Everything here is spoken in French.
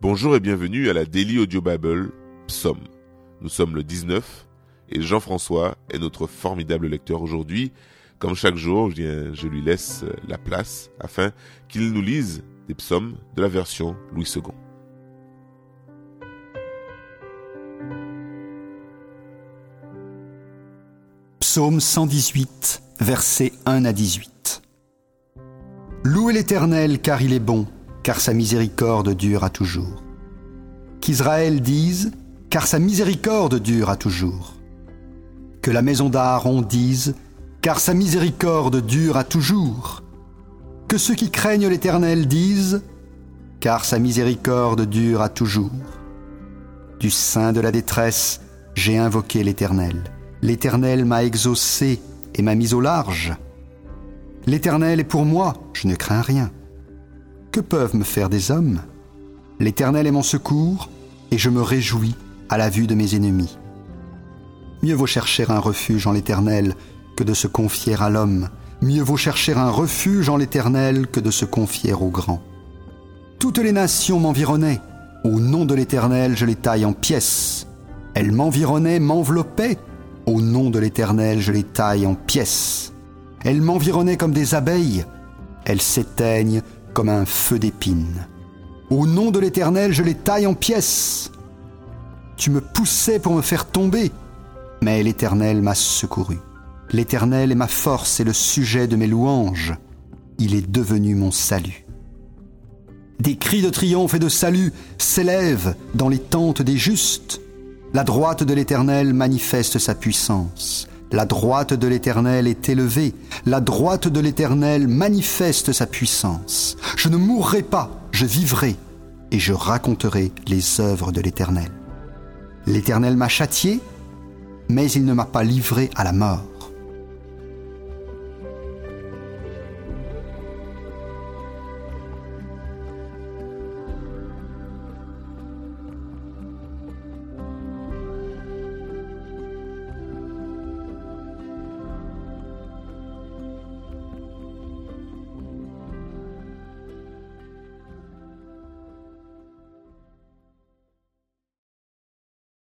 Bonjour et bienvenue à la Daily Audio Bible Psaume. Nous sommes le 19 et Jean-François est notre formidable lecteur aujourd'hui. Comme chaque jour, je lui laisse la place afin qu'il nous lise des psaumes de la version Louis II. Psaume 118, versets 1 à 18. Louez l'Éternel car il est bon car sa miséricorde dure à toujours. Qu'Israël dise, car sa miséricorde dure à toujours. Que la maison d'Aaron dise, car sa miséricorde dure à toujours. Que ceux qui craignent l'Éternel disent, car sa miséricorde dure à toujours. Du sein de la détresse, j'ai invoqué l'Éternel. L'Éternel m'a exaucé et m'a mis au large. L'Éternel est pour moi, je ne crains rien. Que peuvent me faire des hommes? L'Éternel est mon secours, et je me réjouis à la vue de mes ennemis. Mieux vaut chercher un refuge en l'Éternel que de se confier à l'homme. Mieux vaut chercher un refuge en l'Éternel que de se confier au grand. Toutes les nations m'environnaient. Au nom de l'Éternel, je les taille en pièces. Elles m'environnaient, m'enveloppaient. Au nom de l'Éternel, je les taille en pièces. Elles m'environnaient comme des abeilles. Elles s'éteignent comme un feu d'épines. Au nom de l'Éternel, je les taille en pièces. Tu me poussais pour me faire tomber, mais l'Éternel m'a secouru. L'Éternel est ma force et le sujet de mes louanges. Il est devenu mon salut. Des cris de triomphe et de salut s'élèvent dans les tentes des justes. La droite de l'Éternel manifeste sa puissance. La droite de l'Éternel est élevée, la droite de l'Éternel manifeste sa puissance. Je ne mourrai pas, je vivrai, et je raconterai les œuvres de l'Éternel. L'Éternel m'a châtié, mais il ne m'a pas livré à la mort.